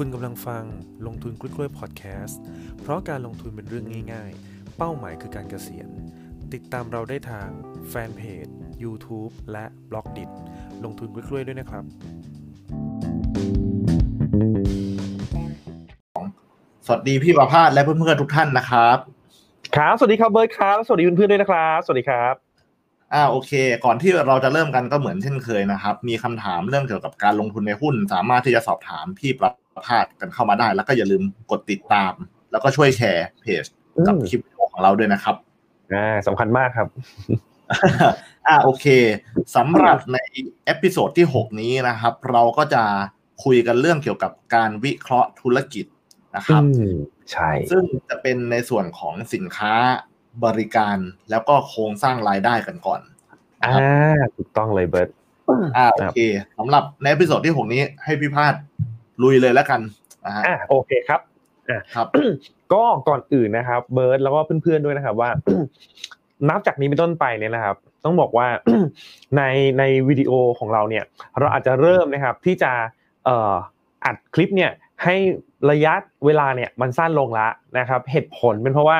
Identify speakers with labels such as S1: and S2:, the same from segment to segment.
S1: คุณกำลังฟังลงทุนกล้วยๆพอดแคสต์เพราะการลงทุนเป็นเรื่องง่าย ๆ เป้าหมายคือการเกษียณ ติดตามเราได้ทาง fanpage YouTube และ Blockdit ลงทุนกล้วยๆด้วยนะครับ
S2: สวัสดีพี่ประภาสและเพื่อนๆทุกท่านนะครับ
S3: ครับสวัสดีครับเบิร์ดครับ สวัสดีเพื่อนๆด้วยนะครับ สวัสดีครับ
S2: อ่าโอเค ก่อนที่เราจะเริ่มกันก็เหมือนเช่นเคยนะครับ มีคำถามเรื่องเกี่ยวกับการลงทุนในหุ้น สามารถที่จะสอบถามพี่ประ ภาสกันเข้ามาได้ แล้วก็อย่าลืมกดติดตาม แล้วก็ช่วยแชร์เพจกับ
S3: อืม
S2: คลิปวิดีโอของเราด้วยนะครับ
S3: อ่าสำคัญมากครับ
S2: อ่าโอเคสำหรับใน episode ที่ 6 นี้นะครับ เราก็จะคุยกันเรื่องเกี่ยวกับการวิเคราะห์ธุรกิจนะครับ
S3: อืมใช่
S2: ซึ่งจะเป็นในส่วนของสินค้าบริการแล้วก็โครงสร้างรายได้กันก่อนนะ
S3: อ่า
S2: ครับ
S3: ถูกต้องเลยเบิร์ด
S2: อ่าโอเคสำหรับใน episode ที่หกนี้ให้พี่ภาส ลุยเลยแล้วกันนะฮะ
S3: อ่าโอเคครับ
S2: ครับ
S3: ก็ก่อนอื่นนะครับ เบิร์ดแล้วก็เพื่อนๆด้วยนะครับว่า นับจากนี้เป็นต้นไปเนี่ยนะครับ ต้องบอกว่าในในวิดีโอของเราเนี่ย เราอาจจะเริ่มนะครับที่จะเอ่ออัดคลิปเนี่ยให้ ระยะเวลาเนี่ยมันสั้นลงละนะครับเหตุผลเป็นเพราะว่า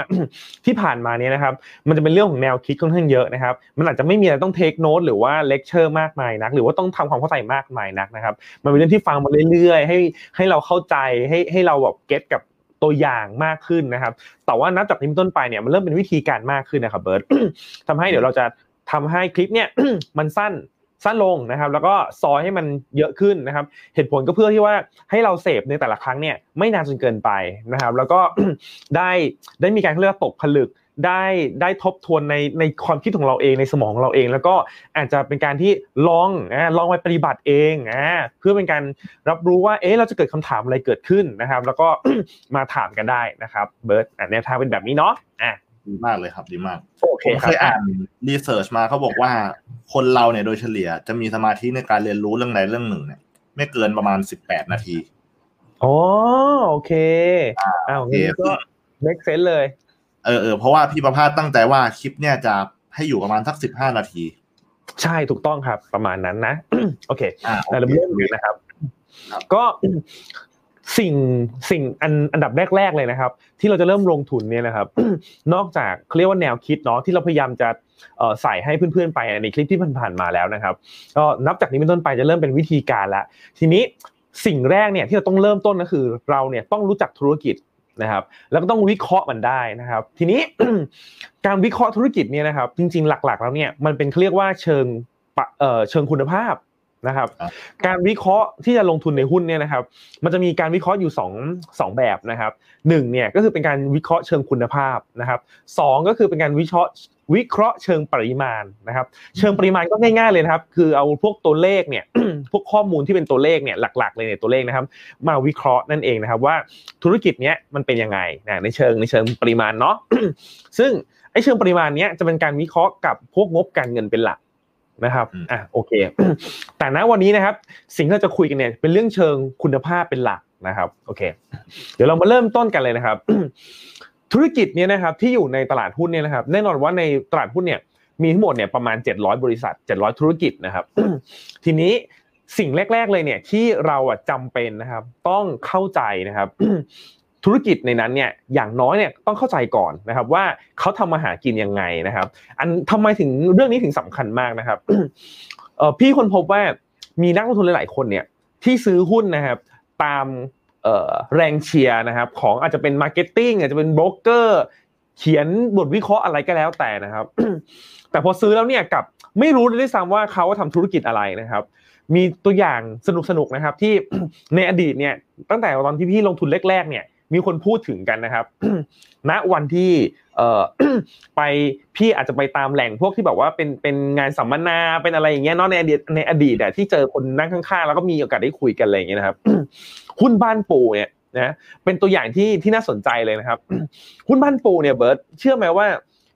S3: ที่ผ่านมาเนี่ยนะครับมันจะเป็นเรื่องของแนวคิดค่อนข้างเยอะนะครับมันอาจจะไม่มีอะไรต้องเทคโน e หรือว่าเลคเชอร์มากมายนัก หรือว่าต้องทำความเข้าใจมากมายนักนะครับมันเป็นเรื่องที่ฟังมาเรื่อยๆ ให้ให้เราเข้าใจให้ให้เราแบบ get กับตัวอย่างมากขึ้นนะครับ แต่ว่านับจากนี้ต้นไปเนี่ยมันเริ่มเป็นวิธีการมากขึ้นนะครับเบิร์ดทำให้เดี๋ยวเราจะทำให้คลิปเนี่ยมันสั้น สั้นลงนะครับ แล้วก็ซอยให้มันเยอะขึ้นนะครับ เหตุผลก็เพื่อที่ว่าให้เราเสพในแต่ละครั้งเนี่ยไม่นานจนเกินไปนะครับ แล้วก็ได้ได้มีการเขาเรียกตกผลึกได้ได้ทบทวนในในความคิดของเราเองในสมองเราเอง แล้วก็อาจจะเป็นการที่ลองอ่าลองไปปฏิบัติเองอ่าเพื่อเป็นการรับรู้ว่าเอ๊ะเราจะเกิดคำถามอะไรเกิดขึ้นนะครับ แล้วก็มาถามกันได้นะครับเบิร์ตแนวทางเป็นแบบนี้เนาะอะ
S2: ดีมากเลยครับดีมาก
S3: โอเค
S2: ผม
S3: ครั
S2: เค
S3: บ
S2: ยอ่านรีเสิร์ชมาเขาบอกว่าคนเราเนี่ยโดยเฉลี่ยจะมีสมาธิในการเรียนรู้เรื่องใดเรื่องหนึ่งเนี่ย ไม่เกินประมาณสิบแปดนาที
S3: อ๋อโอเคอ้าว
S2: โอเค
S3: งั้นก็ make sense เลย
S2: เออเออเพราะว่าพี่ประภาสตั้งใจว่าคลิปเนี่ยจะให้อยู่ประมาณสักสิบห้านาที
S3: ใช่ถูกต้องครับ ประมาณนั้นนะ โอเค
S2: อ่าโอ
S3: เรา
S2: เค
S3: เริ่มเลยนะครับ
S2: ครับ
S3: ก็ สิ่งสิ่งอันอันดับแรก ๆเลยนะครับ ที่เราจะเริ่มลงทุนเนี่ยนะครับ นอกจากเรียกว่าแนวคิดเนาะที่เราพยายามจะใส่ให้เพื่อนๆไปในคลิปที่ผ่านๆมาแล้วนะครับก็นับจากนี้เป็นต้นไปจะเริ่มเป็นวิธีการละทีนี้สิ่งแรกเนี่ยที่เราต้องเริ่มต้นก็คือเราเนี่ยต้องรู้จักธุรกิจนะครับ แล้วก็ต้องวิเคราะห์มันได้นะครับ ทีนี้การวิเคราะห์ธุรกิจเนี่ยนะครับ จริงๆหลักๆ แล้วเนี่ยมันเป็นเรียกว่าเชิงปะเเชิงคุณภาพ นะครับ
S2: ครับ
S3: การวิเคราะห์ที่จะลงทุนในหุ้นเนี่ยนะครับ มันจะมีการวิเคราะห์อยู่สองสองแบบนะครับหนึ่งเนี่ยก็คือเป็นการวิเคราะห์เชิงคุณภาพนะครับสองก็คือเป็นการวิเคราะห์วิเคราะห์เชิงปริมาณนะครับ เชิงปริมาณก็ง่ายๆเลยนะครับ คือเอาพวกตัวเลขเนี่ยพวกข้อมูลที่เป็นตัวเลขเนี่ยหลัก ๆ เลยเนี่ยตัวเลขนะครับ มาวิเคราะห์นั่นเองนะครับ ว่าธุรกิจเนี้ยมันเป็นยังไงนะในเชิงในเชิงปริมาณเนาะซึ่งไอ้เชิงปริมาณเนี้ยจะเป็นการวิเคราะห์กับพวกงบการเงินเป็นหลัก นะครับ
S2: อืม
S3: อะโอเค แต่ณวันนี้นะครับ สิ่งที่เราจะคุยกันเนี่ยเป็นเรื่องเชิงคุณภาพเป็นหลักนะครับโอเค เดี๋ยวเรามาเริ่มต้นกันเลยนะครับ ธุรกิจเนี่ยนะครับที่อยู่ในตลาดหุ้นเนี่ยนะครับแน่นอนว่าในตลาดหุ้นเนี่ยมีทั้งหมดเนี่ยประมาณ 700 บริษัท 700 ธุรกิจนะครับ ทีนี้สิ่งแรก ๆ เลยเนี่ยที่เราอะจำเป็นนะครับ ต้องเข้าใจนะครับ ธุรกิจในนั้นเนี่ยอย่างน้อยเนี่ยต้องเข้าใจก่อนนะครับว่าเขาทำมาหากินยังไงนะครับ อันทำไมถึงเรื่องนี้ถึงสำคัญมากนะครับพี่คนพบว่ามีนักลงทุนหลาย ๆ คนเนี่ยที่ซื้อหุ้นนะครับตามแรงเชียร์นะครับของอาจจะเป็น marketing อาจจะเป็นโบรกเกอร์เขียนบทวิเคราะห์อะไรก็แล้วแต่นะครับ แต่พอซื้อแล้วเนี่ยกลับไม่รู้เลยด้วยซ้ำว่าเขาทำธุรกิจอะไรนะครับ มีตัวอย่างสนุกๆนะครับที่ในอดีตเนี่ยตั้งแต่ตอนที่พี่ลงทุนแรกๆเนี่ย มีคนพูดถึงกันนะครับณวันที่ไปพี่อาจจะไปตามแหล่งพวกที่แบบว่าเป็นเป็นงานสัมมนาเป็นอะไรอย่างเงี้ยเนาะในอดีตในอดีตอะที่เจอคนนั่งข้างๆ แล้วก็มีโอกาสได้คุยกันอะไรอย่างเงี้ยนะครับ หุ้นบ้านปูเนี่ยนะเป็นตัวอย่างที่ที่น่าสนใจเลยนะครับ หุ้นบ้านปูเนี่ยเบิร์ตเชื่อไหมว่า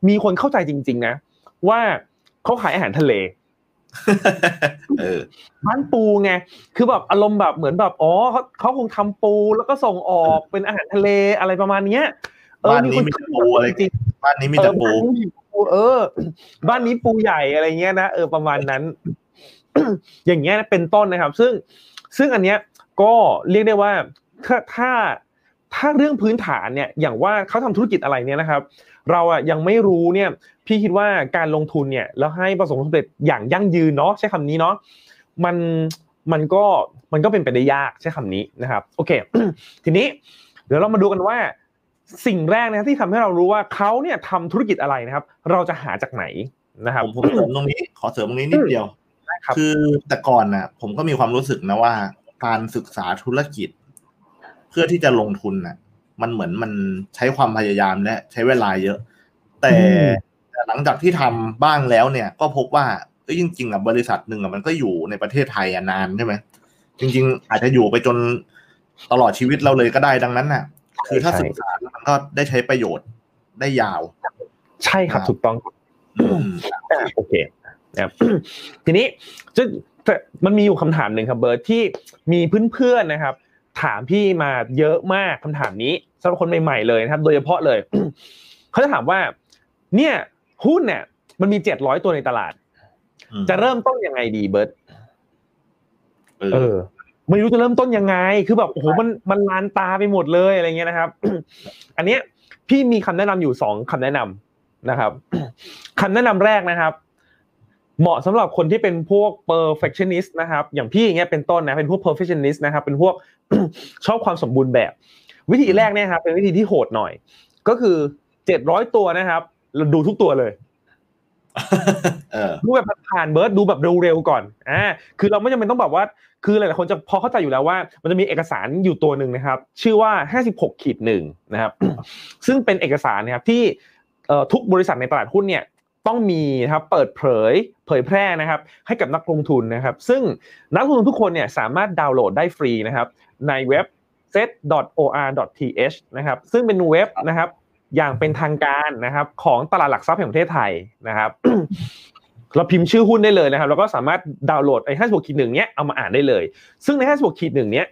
S3: มีคนเข้าใจจริง ๆ นะ ว่าเขาขายอาหารทะเล บ้านปูไง คือแบบอารมณ์แบบเหมือนแบบอ๋อเขาเขาคงทำปูแล้วก็ส่งออกเป็นอาหารทะเลอะไรประมาณเนี้ยเออ
S2: บ้านนี้มีแต่ปูอะไร
S3: จริง
S2: บ้านนี้
S3: ๆ
S2: มีแต่ปู
S3: เออบ้านนี้มีปูเออ บ้านนี้ปูใหญ่อะไรเงี้ยนะเออประมาณนั้น อย่างเงี้ยเป็นต้นนะครับ ซึ่งซึ่งอันเนี้ยก็เรียกได้ว่าถ้าถ้า ถ้าเรื่องพื้นฐานเนี่ยอย่างว่าเขาทำธุรกิจอะไรเนี่ยนะครับ เราอะยังไม่รู้เนี่ยพี่คิดว่าการลงทุนเนี่ยแล้วให้ประสบความสำเร็จอย่างยั่งยืนเนาะใช้คำนี้เนาะมันมันก็มันก็เป็นไปได้ยากใช้คำนี้นะครับโอเค ทีนี้เดี๋ยวเรามาดูกันว่าสิ่งแรกนะที่ทำให้เรารู้ว่าเขาเนี่ยทำธุรกิจอะไรนะครับ เราจะหาจากไหนนะครับ
S2: ผมผมเสริมตรงนี้ขอเสริมตรงนี้นิดเดียว
S3: ครับ
S2: คือแต่ก่อนน่ะผมก็มีความรู้สึกนะว่า การศึกษาธุรกิจ เพื่อที่จะลงทุนน่ะ มันเหมือนมันใช้ความพยายามและใช้เวลาเยอะ แต่
S3: อืม
S2: แต่หลังจากที่ทำบ้างแล้วเนี่ย ก็พบว่าเอ้ยจริงๆอะบริษัทหนึ่งอะมันก็อยู่ในประเทศไทยอะนานใช่ไหมจริง ๆ อาจจะอยู่ไปจนตลอดชีวิตเราเลยก็ได้ดังนั้นน่ะ คือถ้าศึกษาแล้วมันก็ได้ใช้ประโยชน์ได้ยาว
S3: ใช่ครับ
S2: ครับ
S3: ถูกต้อง
S2: อืม
S3: อะโอเคนะครับทีนี้จะแต่มันมีอยู่คำถามหนึ่งครับเบิร์ตที่มีเพื่อนๆนะครับ ถามพี่มาเยอะมากคำถามนี้สำหรับคนใหม่ๆเลยนะครับ โดยเฉพาะเลยเขาจะถามว่า เนี่ยหุ้นเนี่ย มันมีเจ็ดร้อยตัวในตลาด
S2: อืม
S3: จะเริ่มต้นยังไงดีเบิร์ต
S2: เอ
S3: เอ
S2: อ
S3: อ ไม่รู้จะเริ่มต้นยังไง คือแบบโอ้โหมันมันลานตาไปหมดเลยอะไรเงี้ยนะครับ อันเนี้ยพี่มีคำแนะนำอยู่สองคำแนะนำนะครับคำแนะนำแรกนะครับ เหมาะสำหรับคนที่เป็นพวก perfectionist นะครับ อย่างพี่อย่างเงี้ยเป็นต้นนะเป็นพวก perfectionist นะครับ เป็นพวกชอบความสมบูรณ์แบบ วิธีแรกเนี่ยครับเป็นวิธีที่โหดหน่อย ก็คือเจ็ดร้อยตัวนะครับเราดูทุกตัวเลย
S2: เออ
S3: ดูแบบผ่านๆเบิร์ดดูแบบเร็วๆก่อนอ่าคือเราไม่จำเป็นต้องแบบว่า คือหลายๆคนจะพอเข้าใจอยู่แล้วว่า มันจะมีเอกสารอยู่ตัวหนึ่งนะครับ ชื่อว่า 56ขีดหนึ่งนะครับ ซึ่งเป็นเอกสารนะครับที่เอ่อทุกบริษัทในตลาดหุ้นเนี่ย ต้องมีนะครับเปิดเผยเผยแพร่นะครับให้กับนักลงทุนนะครับ ซึ่งนักลงทุนทุกคนเนี่ยสามารถดาวน์โหลดได้ฟรีนะครับในเว็บ set.or.th นะครับซึ่งเป็นเว็บนะครับอย่างเป็นทางการนะครับของตลาดหลักทรัพย์แห่งประเทศไทยนะครับเราพิมพ์ชื่อหุ้นได้เลยนะครับแล้วก็สามารถดาวน์โหลดไอ้ห้าสิบขีดหนึ่งเนี้ยเอามาอ่านได้เลย ซึ่งในห้าสิบขีดหนึ่งเนี้ย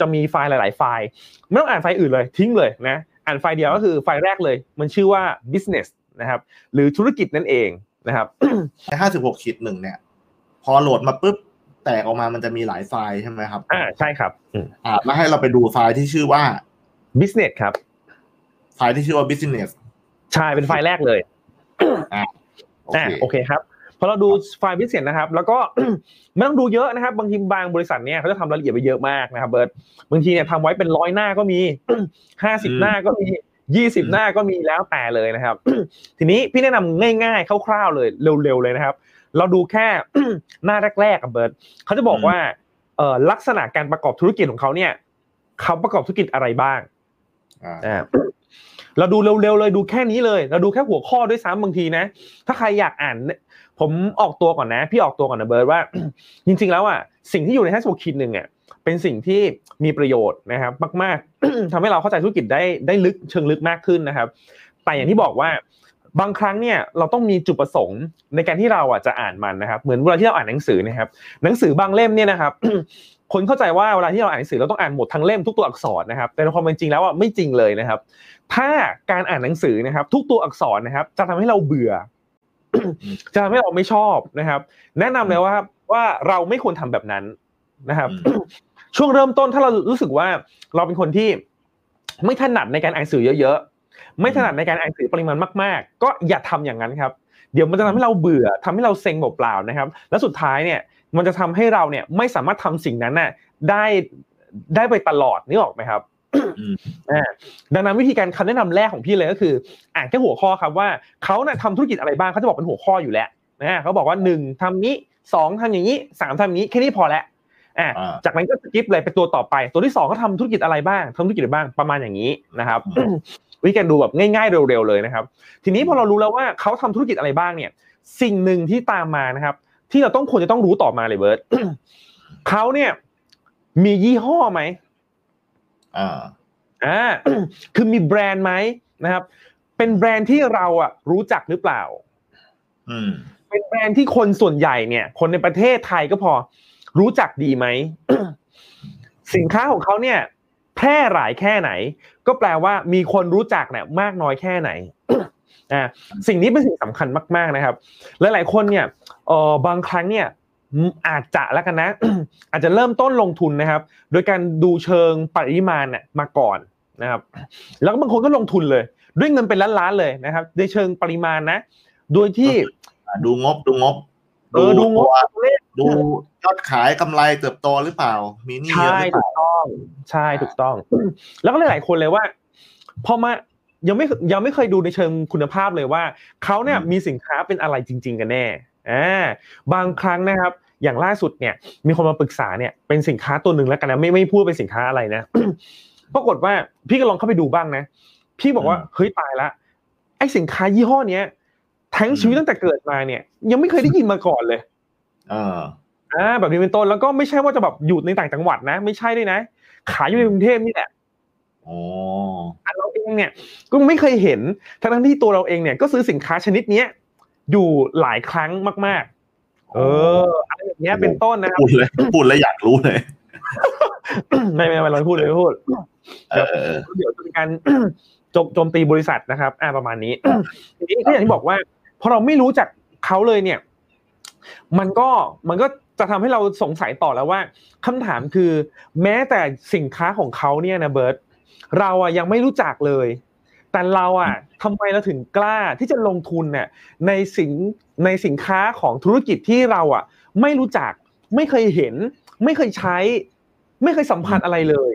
S3: จะมีไฟล์หลาย ๆ ไฟล์ ไม่ต้องอ่านไฟล์อื่นเลยทิ้งเลยนะอ่านไฟล์เดียวก็คือไฟล์แรกเลย มันชื่อว่า business นะครับ หรือธุรกิจนั่นเองนะครับ
S2: ในห้าสิบหกขีดหนึ่งเนี่ย พอโหลดมาปุ๊บแตกออกมามันจะมีหลายไฟล์ใช่ไหมครับ
S3: อ่าใช่ครับอืม
S2: อ่าแล้วให้เราไปดูไฟล์ที่ชื่อว่า
S3: business ครับ
S2: ไฟล์ที่ชื่อว่า business
S3: ใช่เป็นไฟล์แรกเลย
S2: โอ
S3: อ่า
S2: เค
S3: โอเคครับพอเราดูไฟล์พิเศษนะครับ แล้วก็ไม่ต้องดูเยอะนะครับ บางทีบางบริษัทเนี่ยเขาจะทำรายละเอียดไปเยอะมากนะครับเบิร์ตบางทีเนี่ยทำไว้เป็นร้อยหน้าก็มีห้าสิบหน้าก็มี ยี่สิบหน้าก็มีแล้วแต่เลยนะครับ ทีนี้พี่แนะนำง่ายๆคร่าวๆเลยเร็วๆเลยนะครับ เราดูแค่หน้าแรกๆกับเบิร์ตเขาจะบอกว่าเอ่อลักษณะการประกอบธุรกิจของเขาเนี่ยเขาประกอบธุรกิจอะไรบ้าง
S2: อ่า
S3: อ่าเราดูเร็วๆเลยดูแค่นี้เลย เราดูแค่หัวข้อด้วยซ้ำบางทีนะ ถ้าใครอยากอ่านเนี่ยผมออกตัวก่อนนะ พี่ออกตัวก่อนนะเบิร์ดว่า จริงๆแล้วอะสิ่งที่อยู่ในแฮชแท็กคิดหนึ่งอะ เป็นสิ่งที่มีประโยชน์นะครับมากๆทำให้เราเข้าใจธุรกิจได้ได้ลึกเชิงลึกมากขึ้นนะครับ แต่อย่างที่บอกว่าบางครั้งเนี่ยเราต้องมีจุดประสงค์ในการที่เราอะจะอ่านมันนะครับ เหมือนเวลาที่เราอ่านหนังสือนะครับ หนังสือบางเล่มเนี่ยนะครับคนเข้าใจว่าเวลาที่เราอ่านหนังสือเราต้องอ่านหมดทั้งเล่มทุกตัวอักษรนะครับ แต่ในความเป็นจริงแล้วอะไม่จริงเลยนะครับ ถ้าการอ่านหนังสือนะครับ ทุกตัวอักษรนะครับ จะทำให้เราเบื่อ จะทำให้เราไม่ชอบนะครับ แนะนำเลยว่าว่าเราไม่ควรทำแบบนั้นนะครับ ช่วงเริ่มต้นถ้าเรารู้สึกว่าเราเป็นคนที่ไม่ถนัดในการอ่านหนังสือเยอะๆ ไม่ถนัดในการอ่านหนังสือปริมาณมาก ๆ ก็อย่าทำอย่างนั้นครับ เดี๋ยวมันจะทำให้เราเบื่อทำให้เราเซ็งเปล่าๆนะครับ แล้วสุดท้ายเนี่ยมันจะทำให้เราเนี่ยไม่สามารถทำสิ่งนั้นน่ะได้ได้ไปตลอดนึกออกไหมครับ
S2: อืม
S3: อ่าดังนั้นวิธีการคำแนะนำแรกของพี่เลยก็คือ อ่านแค่หัวข้อครับว่าเขาเนี่ยทำธุรกิจอะไรบ้างเขาจะบอกเป็นหัวข้ออยู่แล้วนะเขาบอกว่าหนึ่งทำนี้สองทำอย่างนี้สามทำอย่างนี้แค่นี้พอแล้ว อ่า
S2: อ่า
S3: จากนั้นก็สกิปเลยไปตัวต่อไป ตัวที่สองเขาทำธุรกิจอะไรบ้างทำธุรกิจอะไรบ้างประมาณอย่างนี้นะครับวิธีการดูแบบง่ายๆเร็วๆเลยนะครับ ทีนี้พอเรารู้แล้วว่าเขาทำธุรกิจอะไรบ้างเนี่ย สิ่งหนึ่งที่ตามมานะครับ ที่เราต้องควรจะต้องรู้ต่อมาเลยเบิร์ตเขาเนี่ย มียี่ห้อไหม
S2: อ่า
S3: อ่าคือมีแบรนด์ไหมนะครับ เป็นแบรนด์ที่เราอะรู้จักหรือเปล่า
S2: อืม
S3: เป็นแบรนด์ที่คนส่วนใหญ่เนี่ย คนในประเทศไทยก็พอ รู้จักดีไหม สินค้าของเขาเนี่ย แพร่หลายแค่ไหน ก็แปลว่ามีคนรู้จักเนี่ยมากน้อยแค่ไหนอ่าสิ่งนี้เป็นสิ่งสำคัญมาก ๆนะครับ หลายๆคนเนี่ยเออบางครั้งเนี่ยอาจจะแล้วกันนะ อาจจะเริ่มต้นลงทุนนะครับ โดยการดูเชิงปริมาณเนี่ยมาก่อนนะครับ แล้วก็บางคนก็ลงทุนเลย ด้วยเงินเป็นล้านๆเลยนะครับในเชิงปริมาณนะ โดยที่
S2: ดูงบดูงบ
S3: เออดูงบ
S2: ตัว
S3: ตัวเลข
S2: ดูยอดขายกำไรเติบโตหรือเปล่า มีหนี้เย
S3: ใช่
S2: อะหรือเป
S3: ถู
S2: ล่าก
S3: ต้องใช่ถูกต้อง แล้วก็หลายๆคนเลยว่าพอมายังไม่ยังไม่เคยดูในเชิงคุณภาพเลยว่าเขาเนี่ยมีสินค้าเป็นอะไรจริง ๆ กันแน่อ่าบางครั้งนะครับ อย่างล่าสุดเนี่ย มีคนมาปรึกษาเนี่ยเป็นสินค้าตัวหนึ่งแล้วกันนะไม่ไม่พูดเป็นสินค้าอะไรนะปรากฏว่าพี่ก็ลองเข้าไปดูบ้างนะ พี่บอกว่าเฮ้ยตายละไอสินค้ายี่ห้อเนี้ย ทั้งชีวิตตั้งแต่เกิดมาเนี่ย ยังไม่เคยได้ยินมาก่อนเลย
S2: เออ
S3: อ่าแบบนี้เป็นต้นแล้วก็ไม่ใช่ว่าจะแบบอยู่ในต่างจังหวัดนะ ไม่ใช่ด้วยนะ ขายอยู่ในกรุงเทพนี่แหละ
S2: อ๋อ
S3: อะเราเองเนี่ย ก็ไม่เคยเห็นทั้งทั้งที่ตัวเราเองเนี่ยก็ซื้อสินค้าชนิดเนี้ยอยู่หลายครั้งมาก ๆ เอออะไรอย่างเงี้ยเป็นต้นนะครับ
S2: พูดเลยพูดแล้วอยากรู้เลย
S3: ไม่ไม่ไม่เราไม่พูดเลยไม่พูด
S2: เออเออ
S3: เดี๋ยวจะเป็นการโจมโจมตีบริษัทนะครับ อ่าประมาณนี้ทีนี้ก็อย่างที่บอกว่า พอเราไม่รู้จักเขาเลยเนี่ย มันก็มันก็จะทำให้เราสงสัยต่อแล้วว่าคำถามคือ แม้แต่สินค้าของเขาเนี่ยนะเบิร์ตเราอะยังไม่รู้จักเลย แต่เราอะทำไมเราถึงกล้าที่จะลงทุนเนี่ยในสินในสินค้าของธุรกิจที่เราอะ ไม่รู้จักไม่เคยเห็น ไม่เคยใช้ ไม่เคยสัมผัสอะไรเลย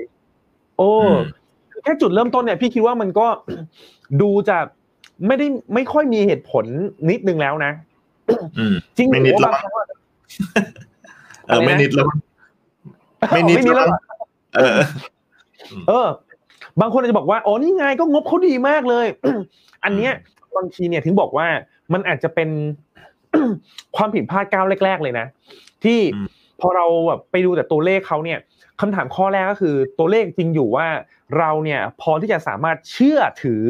S3: โอ้
S2: อืม
S3: แค่จุดเริ่มต้นเนี่ย พี่คิดว่ามันก็ดูจะ ไม่ได้ไม่ค่อยมีเหตุผลนิดนึงแล้วนะ
S2: อืม
S3: จริง
S2: ไม่นิด
S3: หรือ
S2: แล้ว
S3: ว่าบางครั้ง
S2: เออไม่นิดแล้วไม่นิด
S3: ไม่นิด
S2: แล้
S3: แล้วว
S2: เออ
S3: เออ บางคนอาจจะบอกว่าอ๋อนี่ไงก็งบเขาดีมากเลยอันเนี้ยบางทีเนี่ยถึงบอกว่ามันอาจจะเป็นความผิดพลาดก้าวแรก ๆ เลยนะ ที่
S2: อืม
S3: พอเราแบบไปดูแต่ตัวเลขเขาเนี่ยคำถามข้อแรกก็คือ ตัวเลขจริงอยู่ว่าเราเนี่ยพอที่จะสามารถเชื่อถือ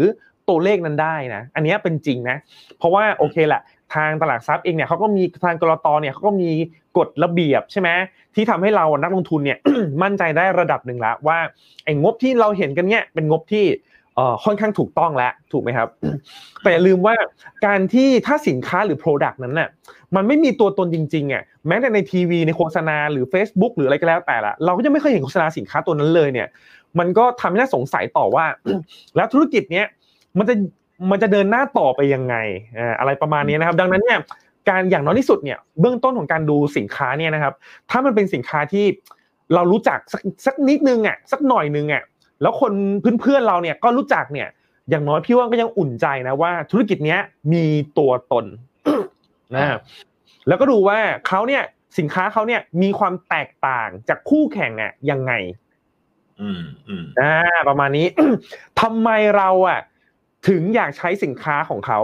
S3: ตัวเลขนั้นได้นะ อันนี้เป็นจริงนะ เพราะว่าโอเคแหละทางตลาดทรัพย์เองเนี่ยเขาก็มีทางกรตเนี่ยเขาก็มีกฎระเบียบใช่ไหมที่ทำให้เรานักลงทุนเนี่ยมั่นใจได้ระดับหนึ่งแล้วว่าไอ้งบที่เราเห็นกันเนี่ยเป็นงบที่เอ่อค่อนข้างถูกต้องแล้วถูกไหมครับ แต่อย่าลืมว่าการที่ถ้าสินค้าหรือ Product นั้นน่ะมันไม่มีตัวตนจริงๆอะแม้แต่ในทีวีในโฆษณาหรือ Facebook หรืออะไรก็แล้วแต่ละเราก็ยังไม่เคยเห็นโฆษณาสินค้าตัวนั้นเลยเนี่ย มันก็ทำให้น่าสงสัยต่อว่า แล้วธุรกิจเนี้ย มันจะมันจะเดินหน้าต่อไปยังไงอ่าอะไรประมาณนี้นะครับ ดังนั้นเนี่ยการอย่างน้อยที่สุดเนี่ยเบื้องต้นของการดูสินค้าเนี่ยนะครับ ถ้ามันเป็นสินค้าที่เรารู้จักสักสักนิดนึงอะสักหน่อยนึงอะแล้วคนเพื่อนๆเราเนี่ยก็รู้จักเนี่ยอย่างน้อยพี่ว่าก็ยังอุ่นใจนะว่า ธุรกิจเนี้ยมีตัวตนนะแล้วก็ดูว่าเขาเนี่ยสินค้าเขาเนี่ยมีความแตกต่างจากคู่แข่งอะยังไง
S2: อืมอืม
S3: อ่าประมาณนี้ทำไมเราอะ ถึงอยากใช้สินค้าของเขา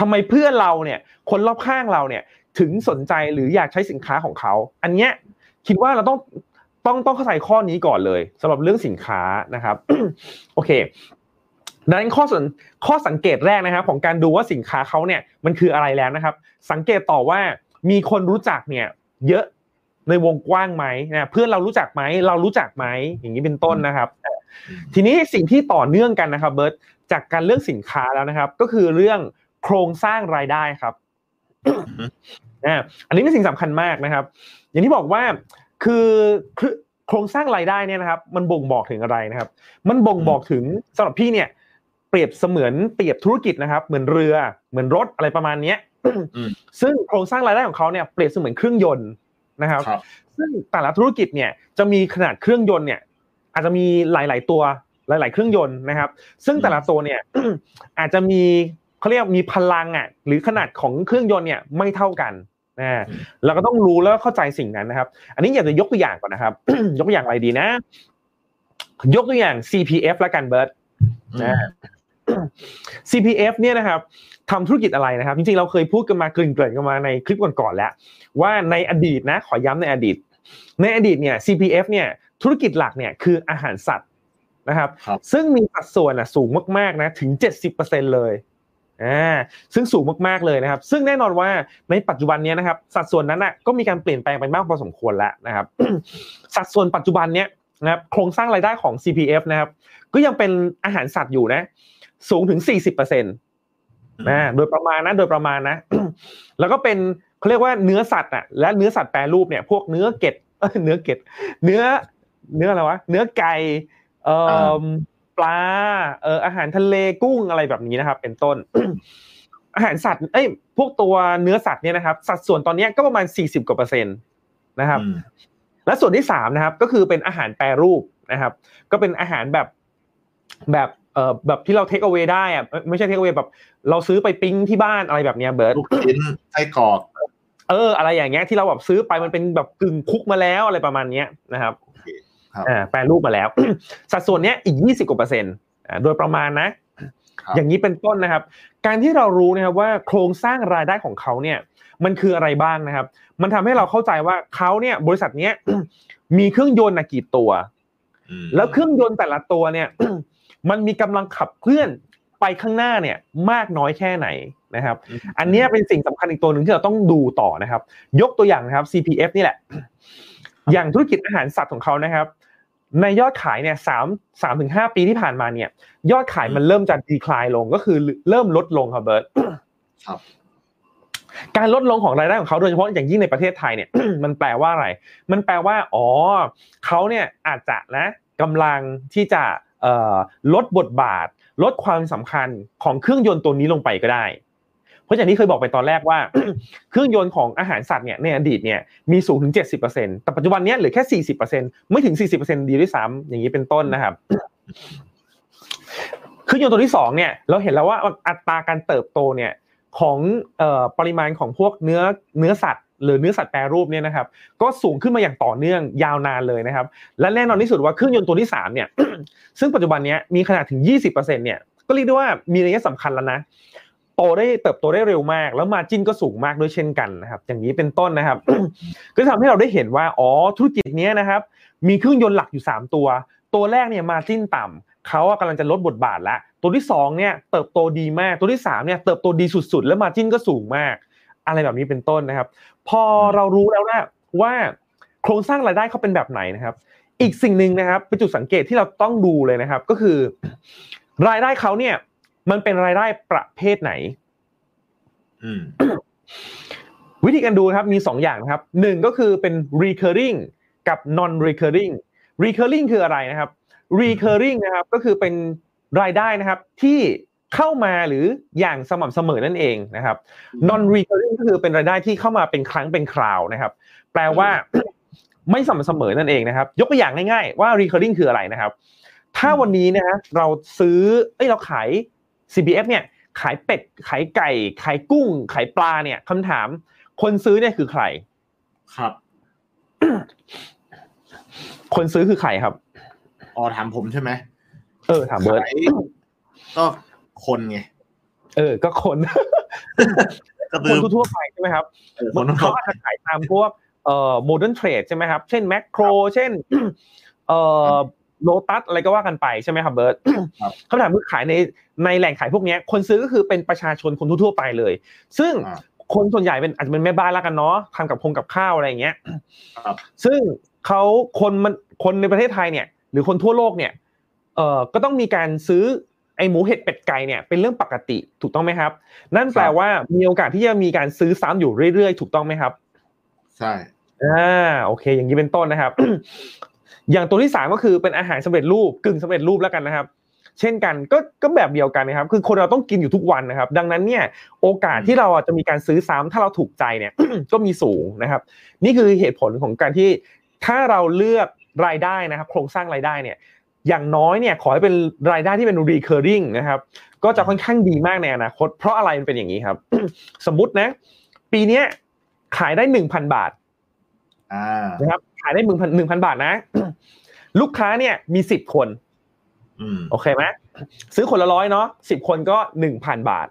S3: ทำไมเพื่อนเราเนี่ย คนรอบข้างเราเนี่ย ถึงสนใจหรืออยากใช้สินค้าของเขา อันเนี้ยคิดว่าเราต้องต้องต้องเข้าใจข้อนี้ก่อนเลยสำหรับเรื่องสินค้านะครับ โอเคดังนั้นข้อสนข้อสังเกตแรกนะครับ ของการดูว่าสินค้าเขาเนี่ยมันคืออะไรแล้วนะครับ สังเกตต่อว่ามีคนรู้จักเนี่ย เยอะในวงกว้างไหมนะเพื่อนเรารู้จักไหมเรารู้จักไหมอย่างนี้เป็นต้นนะครับ ทีนี้สิ่งที่ต่อเนื่องกันนะครับเบิร์ต จากการเลือกสินค้าแล้วนะครับ ก็คือเรื่องโครงสร้างรายได้ครับอ่าอันนี้เป็นสิ่งสำคัญมากนะครับ อย่างที่บอกว่าคือคือโครงสร้างรายได้เนี่ยนะครับ มันบ่งบอกถึงอะไรนะครับ มันบ่งบอกถึงสำหรับพี่เนี่ย เปรียบเสมือนเปรียบธุรกิจนะครับ เหมือนเรือเหมือนรถอะไรประมาณเนี้ย
S2: อืม
S3: ซึ่งโครงสร้างรายได้ของเขาเนี่ยเปรียบเสมือนเครื่องยนต์นะครับ
S2: ครับ
S3: ซึ่งแต่ละธุรกิจเนี่ยจะมีขนาดเครื่องยนต์เนี่ย อาจจะมีหลาย ๆ ตัว หลาย ๆ เครื่องยนต์นะครับ ซึ่งแต่ละตัวเนี่ยอาจจะมีเขาเรียกมีพลังอะหรือขนาดของเครื่องยนต์เนี่ยไม่เท่ากันนะเราก็ต้องรู้แล้วเข้าใจสิ่งนั้นนะครับ อันนี้อยากจะยกตัวอย่างก่อนนะครับ ยกตัวอย่างอะไรดีนะ ยกตัวอย่าง CPF ละกันเบิร์ตนะ CPF เนี่ยนะครับทำธุรกิจอะไรนะครับ จริงๆเราเคยพูดกันมาเกริ่นๆกันมาในคลิปก่อนๆแล้ว ว่าในอดีตนะ ขอย้ำในอดีต ในอดีตเนี่ย CPF เนี่ยธุรกิจหลักเนี่ยคืออาหารสัตว์ นะครับ
S2: ครับ
S3: ซึ่งมีสัดส่วนอะสูงมากๆนะถึง 70%เลยอ่าซึ่งสูงมากๆเลยนะครับ ซึ่งแน่นอนว่าในปัจจุบันเนี้ยนะครับ สัดส่วนนั้นอะก็มีการเปลี่ยนแปลงไปมากพอสมควรแล้วนะครับ สัดส่วนปัจจุบันเนี้ยนะครับโครงสร้างรายได้ของ CPF นะครับ ก็ยังเป็นอาหารสัตว์อยู่นะ สูงถึง 40%นะโดยประมาณนะโดยประมาณนะ แล้วก็เป็นเขาเรียกว่าเนื้อสัตว์อะและเนื้อสัตว์แปรรูปเนี่ยพวกเนื้อเกตเนื้อเกตเนื้อเนื้ออะไรวะเนื้อไก่เอ่อ ปลาเอ่ออาหารทะเลกุ้งอะไรแบบนี้นะครับ เป็นต้น อาหารสัตว์เอ้ยพวกตัวเนื้อสัตว์เนี่ยนะครับ สัดส่วนตอนนี้ก็ประมาณสี่สิบกว่าเปอร์เซ็นต์นะครับ และส่วนที่สามนะครับ ก็คือเป็นอาหารแปรรูปนะครับ ก็เป็นอาหารแบบแบบเอ่อแบบที่เราเทคเอาไว้ได้อะไม่ใช่เทคเอาไว้แบบ เราซื้อไปปิ้งที่บ้านอะไรแบบเนี้ยเบิร์ด
S2: ลูกชิ้นไส้กรอก
S3: เออ อะไรอย่างเงี้ยที่เราแบบซื้อไปมันเป็นแบบกึ่งคุกมาแล้วอะไรประมาณเนี้ยนะครับอ่า แปรรูปมาแล้ว สัดส่วนเนี้ยอีกยี่สิบกว่าเปอร์เซ็นต์อ่าโดยประมาณนะ อย่างนี้เป็นต้นนะครับ การที่เรารู้นะครับว่าโครงสร้างรายได้ของเขาเนี่ยมันคืออะไรบ้างนะครับ มันทำให้เราเข้าใจว่าเขาเนี่ยบริษัทเนี้ยมีเครื่องยนต์กี่ตัว แล้วเครื่องยนต์แต่ละตัวเนี่ย มันมีกำลังขับเคลื่อนไปข้างหน้าเนี่ยมากน้อยแค่ไหนนะครับ อันนี้เป็นสิ่งสำคัญอีกตัวหนึ่งที่เราต้องดูต่อนะครับ ยกตัวอย่างนะครับ CPF นี่แหละ อย่างธุรกิจอาหารสัตว์ของเขานะครับ ในยอดขายเนี่ยสามสามถึงห้าปีที่ผ่านมาเนี่ย ยอดขายมันเริ่มจะดีคลายลงก็คือเริ่มลดลงครับเบิร์ต
S2: ครับ
S3: การลดลงของรายได้ของเขาโดยเฉพาะอย่างยิ่งในประเทศไทยเนี่ย มันแปลว่าอะไร มันแปลว่า อ๋อเขาเนี่ยอาจจะนะกำลังที่จะลดบทบาท ลดความสำคัญของเครื่องยนต์ตัวนี้ลงไปก็ได้เพ ราะอย่างที่เคยบอกไปตอนแรกว่า เครื่องยนต์ของอาหารสัตว์เนี่ยในอดีตเนี่ยมีสูงถึง 70%แต่ปัจจุบันนี้เหลือแค่ 40%ไม่ถึง 40%ดีด้วยซ้ำอย่างนี้เป็นต้นนะครับเครื่องยนต์ตัวที่สองเนี่ยเราเห็นแล้วว่าอัตราการเติบโตเนี่ยของปริมาณของพวกเนื้อเนื้อสัตว์ หรือเนื้อสัตว์แปรรูปเนี่ยนะครับ ก็สูงขึ้นมาอย่างต่อเนื่องยาวนานเลยนะครับ และแน่นอนที่สุดว่าเครื่องยนต์ตัวที่3เนี่ยซึ่งปัจจุบันนี้มีขนาดถึง 20%เนี่ยก็เรียกได้ว่ามีนัยสำคัญแล้วนะ โตได้เติบโตได้เร็วมาก แล้วมาจิ้นก็สูงมากด้วยเช่นกันนะครับ อย่างนี้เป็นต้นนะครับ ก็ทำให้เราได้เห็นว่าอ๋อธุรกิจนี้นะครับ มีเครื่องยนต์หลักอยู่ 3 ตัว ตัวแรกเนี่ยมาจิ้นต่ำเขากำลังจะลดบทบาทแล้วตัวที่2เนี่ยเติบโตดีมากตัวที่3เนี่ยเติบโตดีสุดๆ แล้วมาจิ้นก็สูงมาก อะไรแบบนี้เป็นต้นนะครับ พอเรารู้แล้วนะว่าโครงสร้างรายได้เขาเป็นแบบไหนนะครับ อีกสิ่งหนึ่งนะครับเป็นจุดสังเกตที่เราต้องดูเลยนะครับ ก็คือ รายได้เขาเนี่ย มันเป็นรายได้ประเภทไหนวิธีการดูครับมีสองอย่างนะครับหนึ่งก็คือเป็น recurring กับ non recurring recurring คืออะไรนะครับ recurring นะครับก็คือเป็นรายได้นะครับที่เข้ามาหรืออย่างสม่ำเสมอนั่นเองนะครับ non recurring ก็คือเป็นรายได้ที่เข้ามาเป็นครั้งเป็นคราวนะครับ แปลว่าไม่สม่ำเสมอนั่นเองนะครับ ยกตัวอย่างง่ายๆว่า recurring คืออะไรนะครับ ถ้าวันนี้นะฮะเราซื้อเอ้ยเราขาย CPF เนี่ยขายเป็ดขายไก่ ขายกุ้ง ขายปลาเนี่ยคำถาม คนซื้อเนี่ยคือใคร
S2: ครับ
S3: คนซื้อคือใครครับ
S2: อ๋อถามผมใช่ไหม
S3: เออถามเบิร์ด
S2: ก็คนไง
S3: เออ ก็คนคนทั่วไปใช่ไหมครับเขาอาจจะขายตามพวกเอ่อ modern trade ใช่ไหมครับ เช่นแมคโคร เช่น เอ่อ โลตัสอะไรก็ว่ากันไปใช่ไหมครับเบิร์ดคำถามคือขายในในแหล่งขายพวกนี้คนซื้อก็คือเป็นประชาชนคนทั่วไปเลย ซึ่งคนส่วนใหญ่เป็นอาจจะเป็นแม่บ้านแล้วกันเนาะทำกับคงกับข้าวอะไรอย่างเงี้ยซึ่งเขาคนมันคนในประเทศไทยเนี่ย หรือคนทั่วโลกเนี่ยเอ่อก็ต้องมีการซื้อไอหมูเห็ดเป็ดไก่เนี่ยเป็นเรื่องปกติถูกต้องไหมครับ นั่นแปลว่ามีโอกาสที่จะมีการซื้อซ้ำอยู่เรื่อยๆ ถูกต้องไหมครับ
S2: ใช่
S3: อ่าโอเค อย่างนี้เป็นต้นนะครับ อย่างตัวที่สามก็คือเป็นอาหารสำเร็จรูปกึ่งสำเร็จรูปแล้วกันนะครับ เช่นกันก็ก็แบบเดียวกันนะครับ คือคนเราต้องกินอยู่ทุกวันนะครับ ดังนั้นเนี่ยโอกาสที่เราจะมีการซื้อซ้ำถ้าเราถูกใจเนี่ยก็มีสูงนะครับ นี่คือเหตุผลของการที่ถ้าเราเลือกรายได้นะครับ โครงสร้างรายได้เนี่ยอย่างน้อยเนี่ยขอให้เป็นรายได้ที่เป็น recurring นะครับ ก็จะค่อนข้างดีมากในอนาคต เพราะอะไรมันเป็นอย่างนี้ครับ สมมตินะ ปีนี้ขายได้หนึ่งพันบาท นะครับขายได้หนึ่งพันหนึ่งพันบาทนะ ลูกค้าเนี่ยมีสิบคนโอเคไหมซื้อคนละร้อยเนาะสิบคนก็หนึ่งพันบาท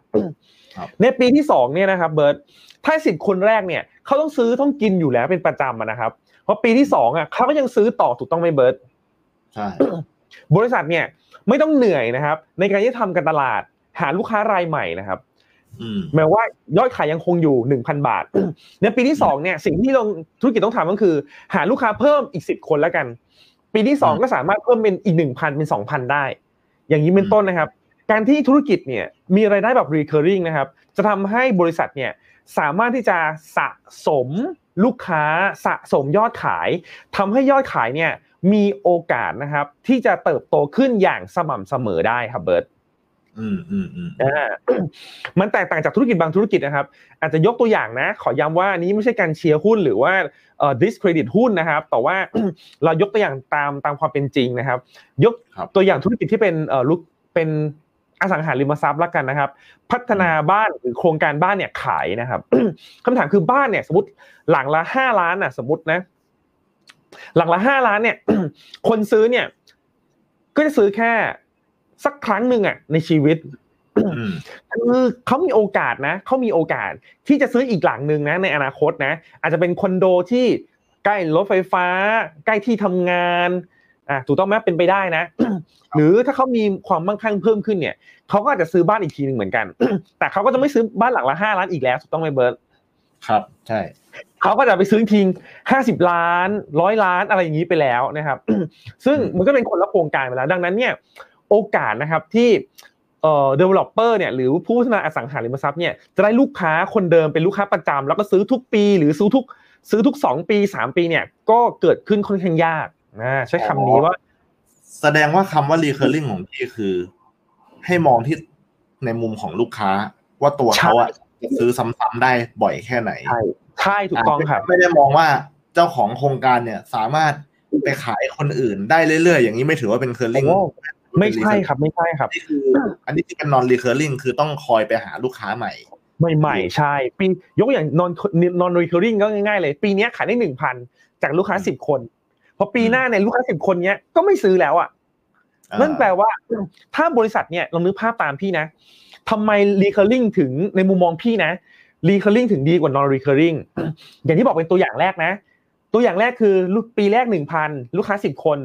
S3: ในปีที่สองเนี่ยนะครับเบิร์ตถ้าสิบคนแรกเนี่ยเขาต้องซื้อต้องกินอยู่แล้วเป็นประจำนะครับ เพราะปีที่สองอะเขาก็ยังซื้อต่อถูกต้องไหมเบิร์ต
S2: ใช่
S3: บริษัทเนี่ยไม่ต้องเหนื่อยนะครับ ในการที่ทำการตลาดหาลูกค้ารายใหม่นะครับ หมายว่ายอดขายยังคงอยู่หนึ่งพันบาท ในปีที่สองเนี่ยสิ่งที่ลงธุรกิจต้องทำก็คือ หาลูกค้าเพิ่มอีกสิบคนแล้วกัน ปีที่สองก็สามารถเพิ่มเป็นอีกหนึ่งพันเป็นสองพันได้ อย่างนี้เป็นต้นนะครับ การที่ธุรกิจเนี่ยมีรายได้แบบ recurring นะครับ จะทำให้บริษัทเนี่ยสามารถที่จะสะสมลูกค้าสะสมยอดขายทำให้ยอดขายเนี่ยมีโอกาสนะครับที่จะเติบโตขึ้นอย่างสม่ำเสมอได้ครับเบิร์ต
S2: อืมอืมอืม
S3: อ่ามันแตกต่างจากธุรกิจบางธุรกิจนะครับ อาจจะยกตัวอย่างนะ ขอย้ำว่าอันนี้ไม่ใช่การเชียร์หุ้นหรือว่าเอ่อ discredit หุ้นนะครับ แต่ว่าเรายกตัวอย่างตามตามความเป็นจริงนะครับ ยกตัวอย่างธุรกิจที่เป็นเอ่อลุกเป็นอสังหาริมทรัพย์ละกันนะครับ พัฒนาบ้านหรือโครงการบ้านเนี่ยขายนะครับคำถามคือบ้านเนี่ย สมมติหลังละห้าล้านอะ สมมตินะ หลังละห้าล้านเนี่ย คนซื้อเนี่ย ก็จะซื้อแค่ สักครั้งหนึ่งอะในชีวิต
S2: อืม
S3: คือเขามีโอกาสนะเขามีโอกาสที่จะซื้ออีกหลังหนึ่งนะ ในอนาคตนะ อาจจะเป็นคอนโดที่ใกล้รถไฟฟ้า ใกล้ที่ทำงานอะถูกต้องไหมเป็นไปได้นะ หรือถ้าเขามีความมั่งคั่งเพิ่มขึ้นเนี่ยเขาก็อาจจะซื้อบ้านอีกทีหนึ่งเหมือนกัน แต่เขาก็จะไม่ซื้อบ้านหลังละห้าล้านอีกแล้วถูกต้องไหมเบิร์ต
S2: ครับใช่
S3: เขาก็จะไปซื้อทิ้งห้าสิบล้านร้อยล้านอะไรอย่างนี้ไปแล้วนะครับ ซึ่งมันก็เป็นคนละโครงการไปแล้ว ดังนั้นเนี่ย โอกาสนะครับที่เอ่อ developer เนี่ยหรือผู้พัฒนาอสังหาริมทรัพย์เนี่ยจะได้ลูกค้าคนเดิมเป็นลูกค้าประจำแล้วก็ซื้อทุกปี หรือซื้อทุกซื้อทุกสองปีสามปีเนี่ยก็เกิดขึ้นค่อนข้างยากนะใช้คำนี้ว่า
S2: แสดงว่าคำว่า recurring ของพี่คือ ให้มองที่ในมุมของลูกค้าว่าตัวเขาอะจะซื้อซ้ำๆได้บ่อยแค่ไหน
S3: ใช่ใช่ถูกต้องครับ
S2: ไม่ได้มองว่าเจ้าของโครงการเนี่ยสามารถไปขายคนอื่นได้เรื่อยๆ อย่างนี้ไม่ถือว่าเป็น recurring
S3: โอ้ ไม่ใช่ครับไม่ใช่ครับ
S2: นี่คืออันนี้ที่เป็น non recurring คือต้องคอยไปหาลูกค้าใหม่
S3: ใหม่ๆใช่ปียกอย่าง non non recurring ก็ง่ายๆเลย ปีนี้ขายได้หนึ่งพันจากลูกค้าสิบคนพอปีหน้าเนี่ยลูกค้าสิบคนเนี้ยก็ไม่ซื้อแล้วอะ
S2: อ่านั่
S3: นั่นแปลว่าถ้าบริษัทเนี่ยลองนึกภาพตามพี่นะทำไม recurring ถึงในมุมมองพี่นะ recurring ถึงดีกว่า non recurring อย่างที่บอกเป็นตัวอย่างแรกนะ ตัวอย่างแรกคือลูกปีแรกหนึ่งพันลูกค้าสิบคน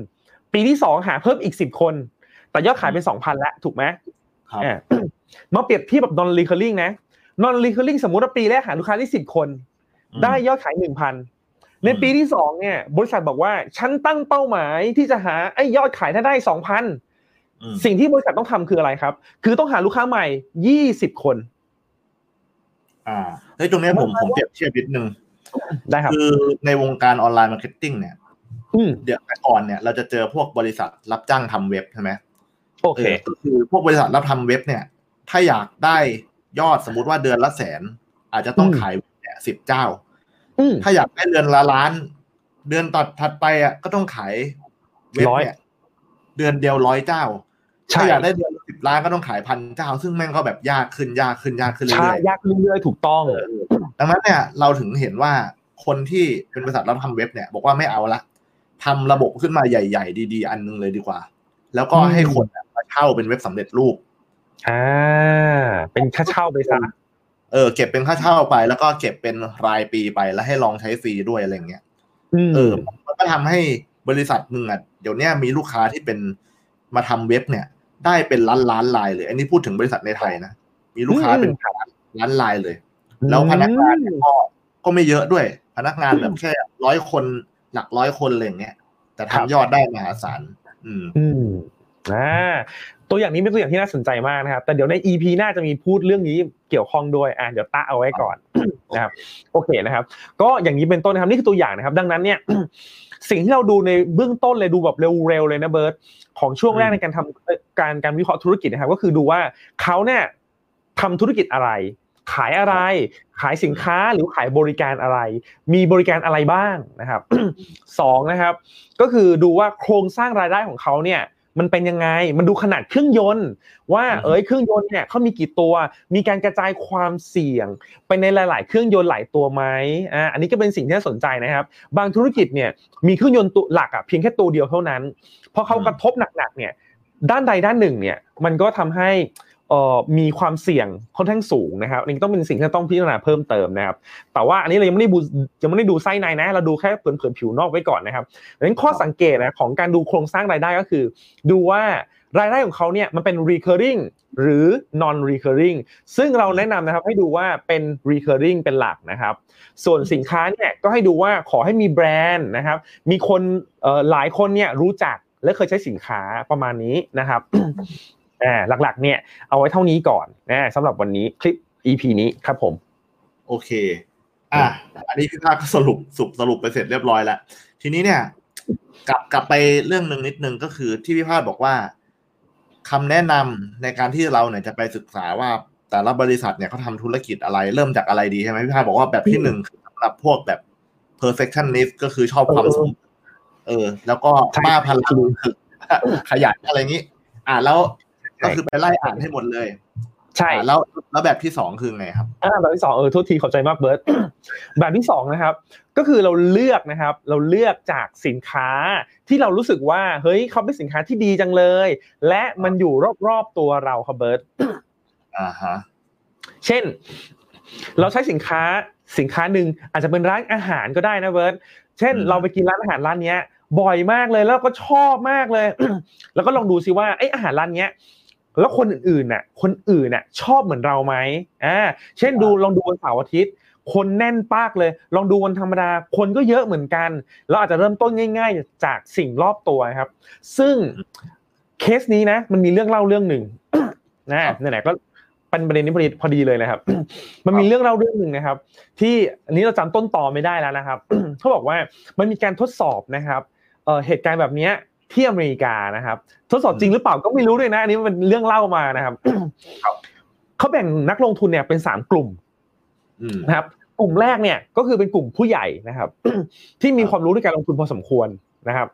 S3: ปีที่สองหาเพิ่มอีกสิบคน แต่ยอดขายเป็นสองพันแล้วถูกไหม
S2: ครับ
S3: อะมาเปรียบเทียบแบบ non recurring นะ non recurring สมมุติว่าปีแรกหาลูกค้าได้สิบคน ได้ยอดขายหนึ่งพันในปีที่สองเนี่ยบริษัทบอกว่าฉันตั้งเป้าหมายที่จะหาไอ้ยอดขายถ้าได้สองพัน
S2: อืม
S3: สิ่งที่บริษัทต้องทำคืออะไรครับ คือต้องหาลูกค้าใหม่ยี่สิบคน
S2: อ่าเฮ้ยตรงเนี้ยผมผมเปรียบเทียบนิดนึง
S3: ได้ครับ
S2: คือในวงการ online marketing เนี่ย
S3: อืม
S2: เดี๋ยวแต่ก่อนเนี่ยเราจะเจอพวกบริษัทรับจ้างทำเว็บใช่ไหม
S3: โอเค
S2: ก็คือพวกบริษัทรับทำเว็บเนี่ย ถ้าอยากได้ยอดสมมุติว่าเดือนละแสน อาจจะต้อง
S3: อืม
S2: ขายเนี่ยสิบเจ้า
S3: อืม
S2: ถ้าอยากได้เดือนละล้าน เดือนต่อถัดไปอะก็ต้องขายเว็บ
S3: ร้อย
S2: เนี่ยเดือนเดียวร้อยเจ้า
S3: ใช่
S2: ถ้าอยากได้เดือนสิบล้านก็ต้องขายพันเจ้า ซึ่งแม่งก็แบบยากขึ้นยากขึ้นยากขึ้น
S3: ใช่
S2: เรื่อย
S3: ยากเรื่อยๆถูกต้อง
S2: ๆดังนั้นเนี่ย เราถึงเห็นว่าคนที่เป็นบริษัทรับทำเว็บเนี่ย บอกว่าไม่เอาละทำระบบขึ้นมาใหญ่ ๆ ดี ๆ อันนึงเลยดีกว่า แล้วก็ให้คนอะมาเช่าเป็นเว็บสำเร็จรูป
S3: อ่าเป็นค่าเช่าไปซะ
S2: เออ เก็บเป็นค่าเช่าไป แล้วก็เก็บเป็นรายปีไปแล้วให้ลองใช้ฟรีด้วยอะไรเงี้ย
S3: อืม
S2: เออ มันก็ทำให้บริษัทหนึ่งอะเดี๋ยวเนี้ยมีลูกค้าที่เป็นมาทำเว็บเนี่ย ได้เป็นล้านล้านลายเลยอันนี้พูดถึงบริษัทในไทยนะมีลูกค้าเป็นล้านล้านลายเลย แล้วพนักงานเนี่ยก็ก็ไม่เยอะด้วย พนักงานแบบแค่ร้อยคนหลักร้อยคนอะไรอย่างเงี้ยแต่ทำยอดได้มหาศาลอืม
S3: อืมอ่าตัวอย่างนี้เป็นตัวอย่างที่น่าสนใจมากนะครับ แต่เดี๋ยวใน EP หน้าจะมีพูดเรื่องนี้เกี่ยวข้องด้วย อ่าเดี๋ยวตะเอาไว้ก่อนนะครับ โอเคนะครับ ก็อย่างนี้เป็นต้นนะครับ นี่คือตัวอย่างนะครับ ดังนั้นเนี่ย สิ่งที่เราดูในเบื้องต้นเลยดูแบบเร็วๆเลยนะเบิร์ตของช่วงแรก
S2: อืม
S3: ในการทำเอ่อการการวิเคราะห์ธุรกิจนะครับ ก็คือดูว่าเขาเนี่ยทำธุรกิจอะไร ขายอะไร ขายสินค้าหรือขายบริการอะไร มีบริการอะไรบ้างนะครับสองนะครับ ก็คือดูว่าโครงสร้างรายได้ของเขาเนี่ย มันเป็นยังไง มันดูขนาดเครื่องยนต์ ว่า
S2: อืม
S3: เอ้ยเครื่องยนต์เนี่ยเขามีกี่ตัว มีการกระจายความเสี่ยง ไปในหลาย ๆ เครื่องยนต์หลายตัวไหมอ่าอันนี้ก็เป็นสิ่งที่น่าสนใจนะครับ บางธุรกิจเนี่ยมีเครื่องยนต์ตัวหลักอะเพียงแค่ตัวเดียวเท่านั้นพอเขากระทบหนักๆเนี่ยด้านใดด้านหนึ่งเนี่ยมันก็ทำให้เอ่อ มีความเสี่ยงค่อนข้างสูงนะครับอันนี้ต้องเป็นสิ่งที่ต้องพิจารณาเพิ่มเติมนะครับ แต่ว่าอันนี้เรายังไม่ได้ดูยังไม่ได้ดูไส้ในนะ เราดูแค่เผินๆผิวนอกไว้ก่อนนะครับดังนั้นข้อสังเกตนะของการดูโครงสร้างรายได้ก็คือ ดูว่ารายได้ของเขาเนี่ยมันเป็น recurring หรือ non recurring ซึ่งเราแนะนำนะครับให้ดูว่าเป็น recurring เป็นหลักนะครับ ส่วนสินค้าเนี่ยก็ให้ดูว่าขอให้มีแบรนด์นะครับ มีคนหลายคนเนี่ยรู้จักและเคยใช้สินค้าประมาณนี้นะครับ อ่าหลักๆ เนี่ยเอาไว้เท่านี้ก่อนนะสำหรับวันนี้คลิป EP นี้ครับผม
S2: โอเค อะอันนี้พี่ภาคก็สรุปสุปสรุปไปเสร็จเรียบร้อยแล้วทีนี้เนี่ย กลับกลับไปเรื่องหนึ่งนิดนึงก็คือที่พี่ภาคบอกว่าคำแนะนำในการที่เราเนี่ยจะไปศึกษาว่าแต่ละบริษัทเนี่ยเขาทำธุรกิจอะไรเริ่มจากอะไรดีใช่ไหมพี่ภาคบอกว่าแบบที่หนึ่งคือสำหรับพวกแบบ perfectionist ก็คือชอบความสมบูรณ์เออ แล้วก็บ้าพลังขยันอะไรอย่างนี้ อ่าแล้ว ก็คือไปไล่อ่านให้หมดเลย
S3: ใช่
S2: อ่าแล้วแล้วแบบที่สองคือไงครับ
S3: อ่าแบบที่สองเออโทษทีขอบใจมากเบิร์ตแบบที่สองนะครับ ก็คือเราเลือกนะครับ เราเลือกจากสินค้าที่เรารู้สึกว่าเฮ้ยเขาเป็นสินค้าที่ดีจังเลย และมันอยู่รอบๆตัวเราครับเบิร์ต
S2: อ่าฮะ
S3: เช่น เราใช้สินค้าสินค้าหนึ่งอาจจะเป็นร้านอาหารก็ได้นะเบิร์ตเช่น
S2: อืม
S3: เราไปกินร้านอาหารร้านเนี้ยบ่อยมากเลยแล้วก็ชอบมากเลย แล้วก็ลองดูซิว่าไอ้อาหารร้านเนี้ย แล้วคนอื่นๆน่ะคนอื่นน่ะชอบเหมือนเราไหมอ่าเช่นดูลองดูวันเสาร์อาทิตย์ คนแน่นปากเลย ลองดูวันธรรมดา คนก็เยอะเหมือนกันเราอาจจะเริ่มต้นง่าย ๆ จากสิ่งรอบตัวครับ ซึ่งเคสนี้นะ มันมีเรื่องเล่าเรื่องหนึ่งนะไหนๆก็เป็นประเด็นนี้พอดีพอดีเลยนะครับ มันมีเรื่องเล่าเรื่องหนึ่งนะครับ ที่อันนี้เราจำต้นตอไม่ได้แล้วนะครับเขาบอกว่ามันมีการทดสอบนะครับเอ่อเหตุการณ์แบบเนี้ย ที่อเมริกานะครับ ทดสอบจริงหรือเปล่าก็ไม่รู้ด้วยนะ อันนี้มันเป็นเรื่องเล่ามานะครับเขาแบ่งนักลงทุนเนี่ยเป็นสามกลุ่ม
S2: อืม
S3: นะครับ กลุ่มแรกเนี่ยก็คือเป็นกลุ่มผู้ใหญ่นะครับ ที่มีความรู้ในการลงทุนพอสมควรนะครับ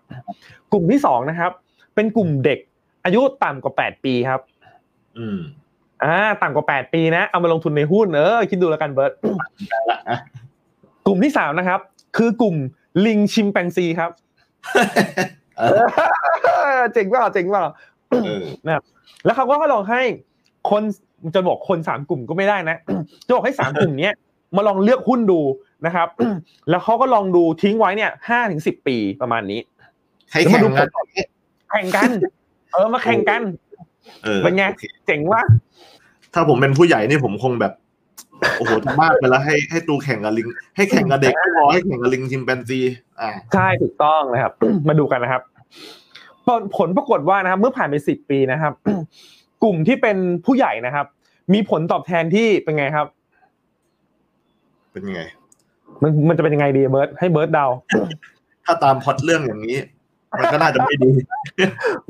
S3: กลุ่มที่สองนะครับ เป็นกลุ่มเด็กอายุต่ำกว่าแปดปีครับ
S2: อืม
S3: อ่าต่ำกว่าแปดปีนะ เอามาลงทุนในหุ้นเออคิดดูแล้วกันเบิร์ต
S2: ได้ละอะ
S3: กลุ่มที่สามนะครับ คือกลุ่มลิงชิมแปนซีครับ
S2: เออ
S3: เจ๋งเปล่าเจ๋งเปล่า
S2: เออ
S3: นะครับแล้วเขาก็ลองให้คนจะบอกคนสามกลุ่มก็ไม่ได้นะจะบอกให้สามกลุ่มเนี้ยมาลองเลือกหุ้นดูนะครับ แล้วเขาก็ลองดูทิ้งไว้เนี่ยห้าถึงสิบปีประมาณนี้
S2: ให้แข่งกัน
S3: แข่งกัน เออมาแข่งกัน
S2: เออ
S3: เป็นไง
S2: โอค
S3: เจ๋งว่า
S2: ถ้าผมเป็นผู้ใหญ่นี่ผมคงแบบ โอ้โหจะมากไปแล้วให้ให้ตูแข่งกับลิง ให้แข่งกับเด็กไม่พอให้แข่งกับลิงชิมแปนซีอ่า
S3: ใช่ถูกต้องนะครับ มาดูกันนะครับผลผลปรากฏว่านะครับ เมื่อผ่านไปสิบปีนะครับ กลุ่มที่เป็นผู้ใหญ่นะครับ มีผลตอบแทนที่เป็นไงครับ
S2: เป็นยังไง
S3: มันมันจะเป็นยังไงดีเบิร์ตให้เบิร์ตเดา
S2: ถ้าตามพล็อตเรื่องอย่างนี้มันก็น่าจะไม่ดี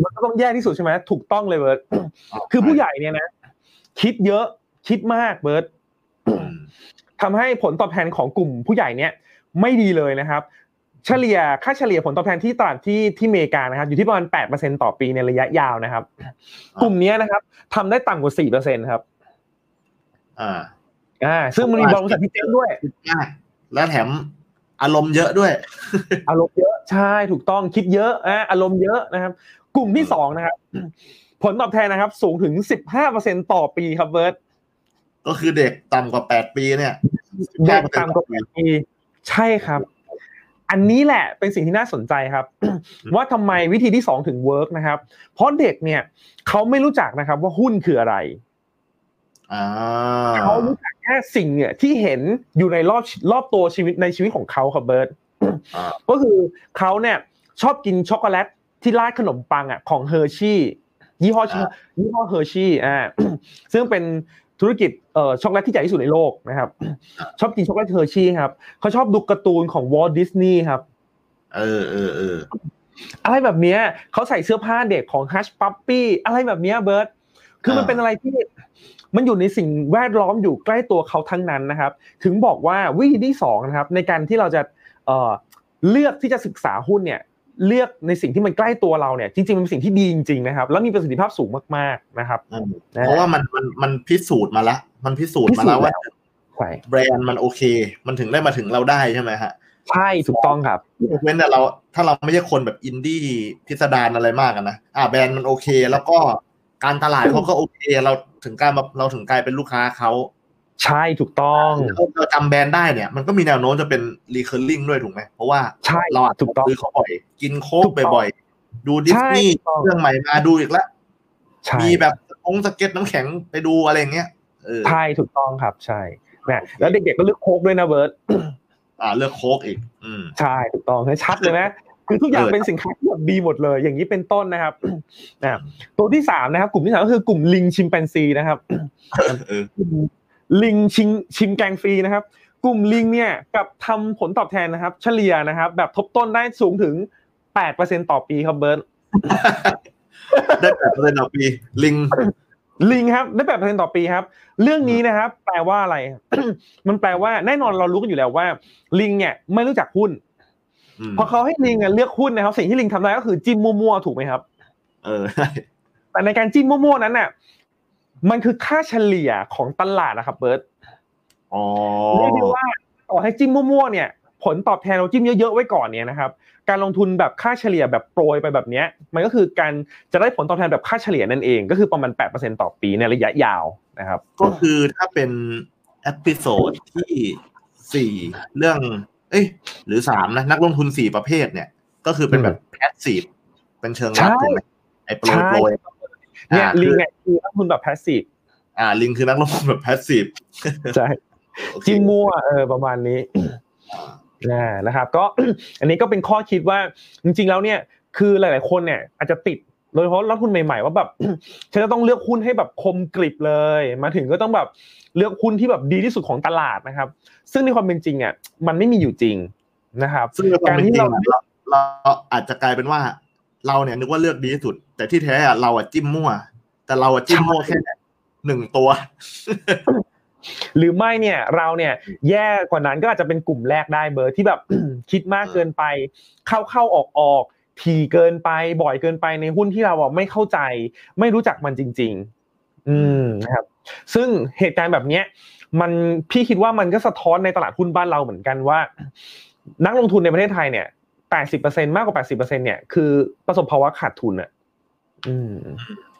S3: มันก็ต้องแย่ที่สุดใช่ไหมถูกต้องเลยเบิร์ตคือผู้ใหญ่เนี่ยนะ คิดเยอะคิดมากเบิร์ต
S2: อืม
S3: ทำให้ผลตอบแทนของกลุ่มผู้ใหญ่เนี่ยไม่ดีเลยนะครับเฉลี่ยค่าเฉลี่ยผลตอบแทนที่ตลาดที่ที่อเมริกานะครับอยู่ที่ประมาณแปดเปอร์เซ็นต่อปีในระยะยาวนะครับ กลุ่มเนี้ยนะครับทำได้ต่ำกว่าสี่เปอร์เซ็นครับ
S2: อ่า
S3: อ่า ซึ่งมันมีบริษัทที่เจ๊งด้วย
S2: คิดมากและแถมอารมณ์เยอะด้วย
S3: อารมณ์เยอะใช่ถูกต้องคิดเยอะอะอารมณ์เยอะนะครับ กลุ่มที่สองนะครับ ผลตอบแทนนะครับ สูงถึงสิบห้าเปอร์เซ็นต่อปีครับเบิร์ต
S2: ก็คือเด็กต่ำกว่าแปดปีเนี่ย
S3: เด็กต่ำกว่าแปดปี ใช่ครับ อันนี้แหละเป็นสิ่งที่น่าสนใจครับ ว่าทำไมวิธีที่สองถึง work นะครับ เพราะเด็กเนี่ยเขาไม่รู้จักนะครับว่าหุ้นคืออะไร
S2: อ่า
S3: เขารู้จักแค่สิ่งเนี่ยที่เห็นอยู่ในรอบรอบตัวชีวิตในชีวิตของเขาครับเบิร์ต
S2: อ่า
S3: ก็คือเขาเนี่ยชอบกินช็อกโกแลตที่ราดขนมปังอะของ Hershey ยี่ห้อยี่ห้อ Hershey อ่าซึ่งเป็น ธุรกิจเอ่อช็อกโกแลตที่ใหญ่ที่สุดในโลกนะครับ ชอบกินช็อกโกแลต Hershey ครับเขาชอบดูการ์ตูนของ Walt Disney ครับ
S2: เออเออเออ
S3: อะไรแบบเนี้ยเขาใส่เสื้อผ้าเด็กของ Hush Puppies อะไรแบบเนี้ยเบิร์ตคือมันเป็นอะไรที่มันอยู่ในสิ่งแวดล้อมอยู่ใกล้ตัวเขาทั้งนั้นนะครับ ถึงบอกว่าวิธีที่สองนะครับ ในการที่เราจะเอ่อเลือกที่จะศึกษาหุ้นเนี่ย เลือกในสิ่งที่มันใกล้ตัวเราเนี่ยจริงๆมันเป็นสิ่งที่ดีจริงๆนะครับ แล้วมีประสิทธิภาพสูงมากๆนะครับ
S2: อืมเพราะว่ามันมันมันพิสูจน์มาแล้วมันพิสูจน์มาแล้วว่า
S3: ใช่
S2: แบรนด์มันโอเค มันถึงได้มาถึงเราได้ใช่ไหมฮะ
S3: ใช่ถูกต้องครับ
S2: เว้นแต่เรา ถ้าเราไม่ใช่คนแบบอินดี้พิสดารอะไรมากอะนะอ่าแบรนด์มันโอเค แล้วก็การตลาดเขาก็โอเค เราถึงกลายมาเราถึงกลายเป็นลูกค้าเขา
S3: ใช่ถูกต้อง
S2: เราเราจำแบรนด์ได้เนี่ยมันก็มีแนวโน้มจะเป็น recurring ด้วยถูกไหมเพราะว่า
S3: ใช่
S2: เราอาจจะ
S3: ถูกต้อง
S2: ซื้อเขาบ่อย กินโค้ก
S3: ถูกต้อง
S2: บ่อยๆ ดูดิสนีย์
S3: ใช่ถูกต้อง
S2: เรื่องใหม่มาดูอีกแล้ว
S3: ใช่
S2: มีแบบองสเก็ตน้ำแข็งไปดูอะไรอย่างเงี้ยเออ
S3: ใช่ถูกต้องครับใช่นะแล้วเด็กๆก็เลือกโค้กด้วยนะเบิร์ต
S2: อ่าเลือกโค้กอีก อืม
S3: ใช่ถูกต้องให้ชัดเลยนะคือทุกอย่าง
S2: เออ
S3: เป็นสินค้าที่แบบดีหมดเลย อย่างนี้เป็นต้นนะครับนะตัวที่สามนะครับ กลุ่มที่สามก็คือกลุ่มลิงชิมแปนซีนะครับ
S2: เออ
S3: ก ลุ่มลิงชิงชิมแกงฟรีนะครับ กลุ่มลิงเนี่ยกับทำผลตอบแทนนะครับ เฉลี่ยนะครับ แบบทบต้นได้สูงถึงแปดเปอร์เซ็นต่อปีครับเบิร์ต
S2: ได้แปดเปอร์เซ็นต์ต่อปี ลิง
S3: ลิงครับได้แปดเปอร์เซ็นต่อปีครับ เรื่องนี้นะครับ แปลว่าอะไร มันแปลว่าแน่นอนเรารู้กันอยู่แล้วว่า ลิงเนี่ยไม่รู้จักหุ้น
S2: อืม
S3: พอเขาให้ลิงอะเลือกหุ้นนะครับ สิ่งที่ลิงทำได้ก็คือจิ้มมั่วๆถูกไหมครับ
S2: เออใช่
S3: แต่ในการจิ้มมั่วๆนั้นน่ะ มันคือค่าเฉลี่ยของตลาดนะครับเบิร์ต
S2: อ๋อ
S3: เรียกได้ว่าต่อให้จิ้มมั่วๆเนี่ย ผลตอบแทนเราจิ้มเยอะๆไว้ก่อนเนี่ยนะครับ การลงทุนแบบค่าเฉลี่ยแบบโปรยไปแบบเนี้ยมันก็คือการจะได้ผลตอบแทนแบบค่าเฉลี่ยนั่นเอง ก็คือประมาณ 8%ต่อปีในระยะยาวนะครับ
S2: ก็คือถ้าเป็น episode ที่สี่เรื่อง เอ้ย หรือสามนะนักลงทุนสี่ประเภทเนี่ย ก็คือเป็นแบบ passive เป็นเชิงรับ
S3: ใช่
S2: ถูกไหมไอ้โปรย
S3: ใช่
S2: โปรย
S3: เนี่ย
S2: อ่า
S3: ลิง
S2: คือ
S3: เนี่ยคือนักลงทุนแบบ passive
S2: อ่า ลิงคือนักลงทุนแบบแพสซีฟ
S3: ใช่จิ้มมั่วเออประมาณนี้นะนะครับ ก็อันนี้ก็เป็นข้อคิดว่าจริง ๆ แล้วเนี่ย คือหลาย ๆ คนเนี่ย อาจจะติดโดยเฉพาะนักทุนใหม่ๆว่าแบบฉันจะต้องเลือกหุ้นให้แบบคมกริบเลย มาถึงก็ต้องแบบเลือกหุ้นที่แบบดีที่สุดของตลาดนะครับ ซึ่งในความเป็นจริงอะมันไม่มีอยู่จริงนะครับ
S2: ซึ่งในความเป็นจริง
S3: การที่เรา
S2: อะเราเราอาจจะกลายเป็นว่า เราเนี่ยนึกว่าเลือกดีที่สุด แต่ที่แท้อะเราอะจิ้มมั่ว แต่เราอะจิ้มมั่วแค่หนึ่งตัว
S3: หรือไม่เนี่ย เราเนี่ย แย่กว่านั้นก็อาจจะเป็นกลุ่มแรกได้เบอร์ที่แบบคิดมากเกินไป เข้าเข้าออกออกถี่เกินไปบ่อยเกินไปในหุ้นที่เราอะไม่เข้าใจ ไม่รู้จักมันจริง ๆ อืมนะครับ ซึ่งเหตุการณ์แบบเนี้ย มันพี่คิดว่ามันก็สะท้อนในตลาดหุ้นบ้านเราเหมือนกันว่า นักลงทุนในประเทศไทยเนี่ยแปดสิบเปอร์เซ็นมากกว่าแปดสิบเปอร์เซ็นเนี่ยคือประสบภาวะขาดทุนอะ อืม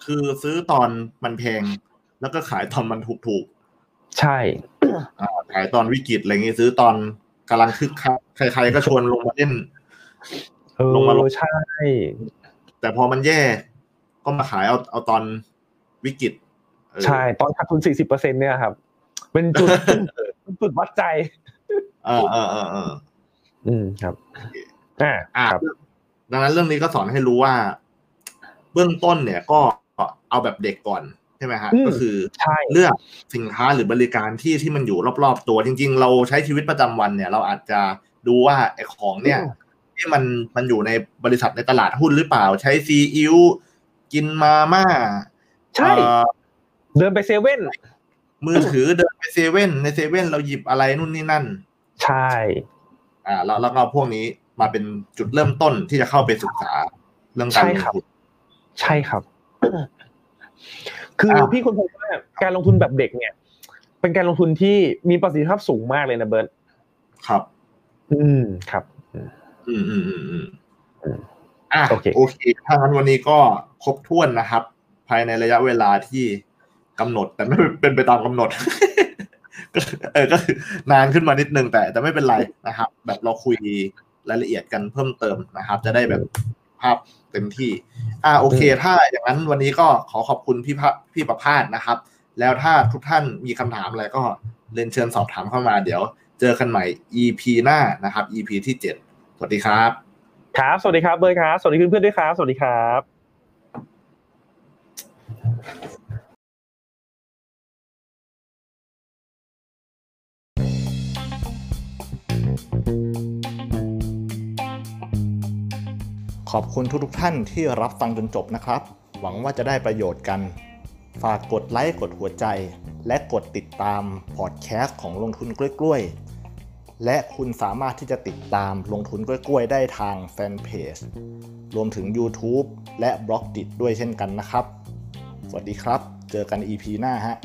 S2: คือซื้อตอนมันแพง แล้วก็ขายตอนมันถูกถูก
S3: ใช่
S2: ๆอ่าขายตอนวิกฤตอะไรเงี้ยซื้อตอนกำลังคึกคักใครๆก็ชวนลงมาเล่น
S3: เออ
S2: ลงมาลง
S3: ใช่
S2: แต่พอมันแย่ ก็มาขายเอาเอาตอนวิกฤตเออ
S3: ใช่ ตอนขาดทุนสี่สิบเปอร์เซ็นเนี่ยครับ เป็นจุดเป็นจุดวัดใจ
S2: เออเออเออเออ
S3: อืมครับอ่า
S2: อะ
S3: ครับ
S2: ดังนั้นเรื่องนี้ก็สอนให้รู้ว่า เบื้องต้นเนี่ยก็เอาแบบเด็กก่อนใช่ไหมฮะ
S3: อืม
S2: ก็คือ
S3: ใช่
S2: เลือกสินค้าหรือบริการที่ที่มันอยู่รอบๆตัวจริง ๆ เราใช้ชีวิตประจำวันเนี่ย เราอาจจะดูว่าไอ้ของเนี่ยที่มันมันอยู่ในบริษัทในตลาดหุ้นหรือเปล่า ใช้ซีอิ๊วกินมาม่า
S3: ใช่
S2: เอ่อ
S3: เดินไปเซเว่น
S2: มือถือเดินไปเซเว่นในเซเว่นเราหยิบอะไรนู่นนี่นั่น
S3: ใช่
S2: อ่า แล้วแล้วก็เอาพวกนี้มาเป็นจุดเริ่มต้นที่จะเข้าไปศึกษาเรื่องการลงทุน
S3: ใช่ครับ คือ
S2: อ่า
S3: พี่คนพบว่าการลงทุนแบบเด็กเนี่ย เป็นการลงทุนที่มีประสิทธิภาพสูงมากเลยนะเบิร์ต
S2: ครับ
S3: อืมครับ
S2: อืมอืมอืมอืม
S3: อืม
S2: อะ
S3: โอเค
S2: โอเคถ้างั้นวันนี้ก็ครบถ้วนนะครับ ภายในระยะเวลาที่กำหนด แต่ไม่เป็นไปตามกำหนดก็เออก็คือนานขึ้นมานิดนึงแต่แต่ไม่เป็นไรนะครับ แบบเราคุยรายละเอียดกันเพิ่มเติมนะครับ จะได้แบบ ภาพเต็มที่ อ่าโอเค ถ้าอย่างนั้นวันนี้ก็ขอขอบคุณพี่พะพี่ประพาสนะครับ แล้วถ้าทุกท่านมีคำถามอะไรก็เรียนเชิญสอบถามเข้ามาเดี๋ยวเจอกันใหม่ EP หน้านะครับ EP ที่เจ็ดสวัสดีครับ
S3: ครับ สวัสดีครับเบิร์ตครับ สวัสดีเพื่อนๆด้วยครับ สวัสดีครับ
S2: ขอบคุณทุกๆท่านที่รับฟังจนจบนะครับ หวังว่าจะได้ประโยชน์กัน ฝากกดไลค์กดหัวใจ และกดติดตามพอดแคสต์ของลงทุนกล้วยๆ และคุณสามารถที่จะติดตามลงทุนกล้วยๆ ได้ทางแฟนเพจรวมถึง YouTube และบล็อกดิด้วยเช่นกันนะครับ สวัสดีครับ เจอกัน EP หน้าฮะ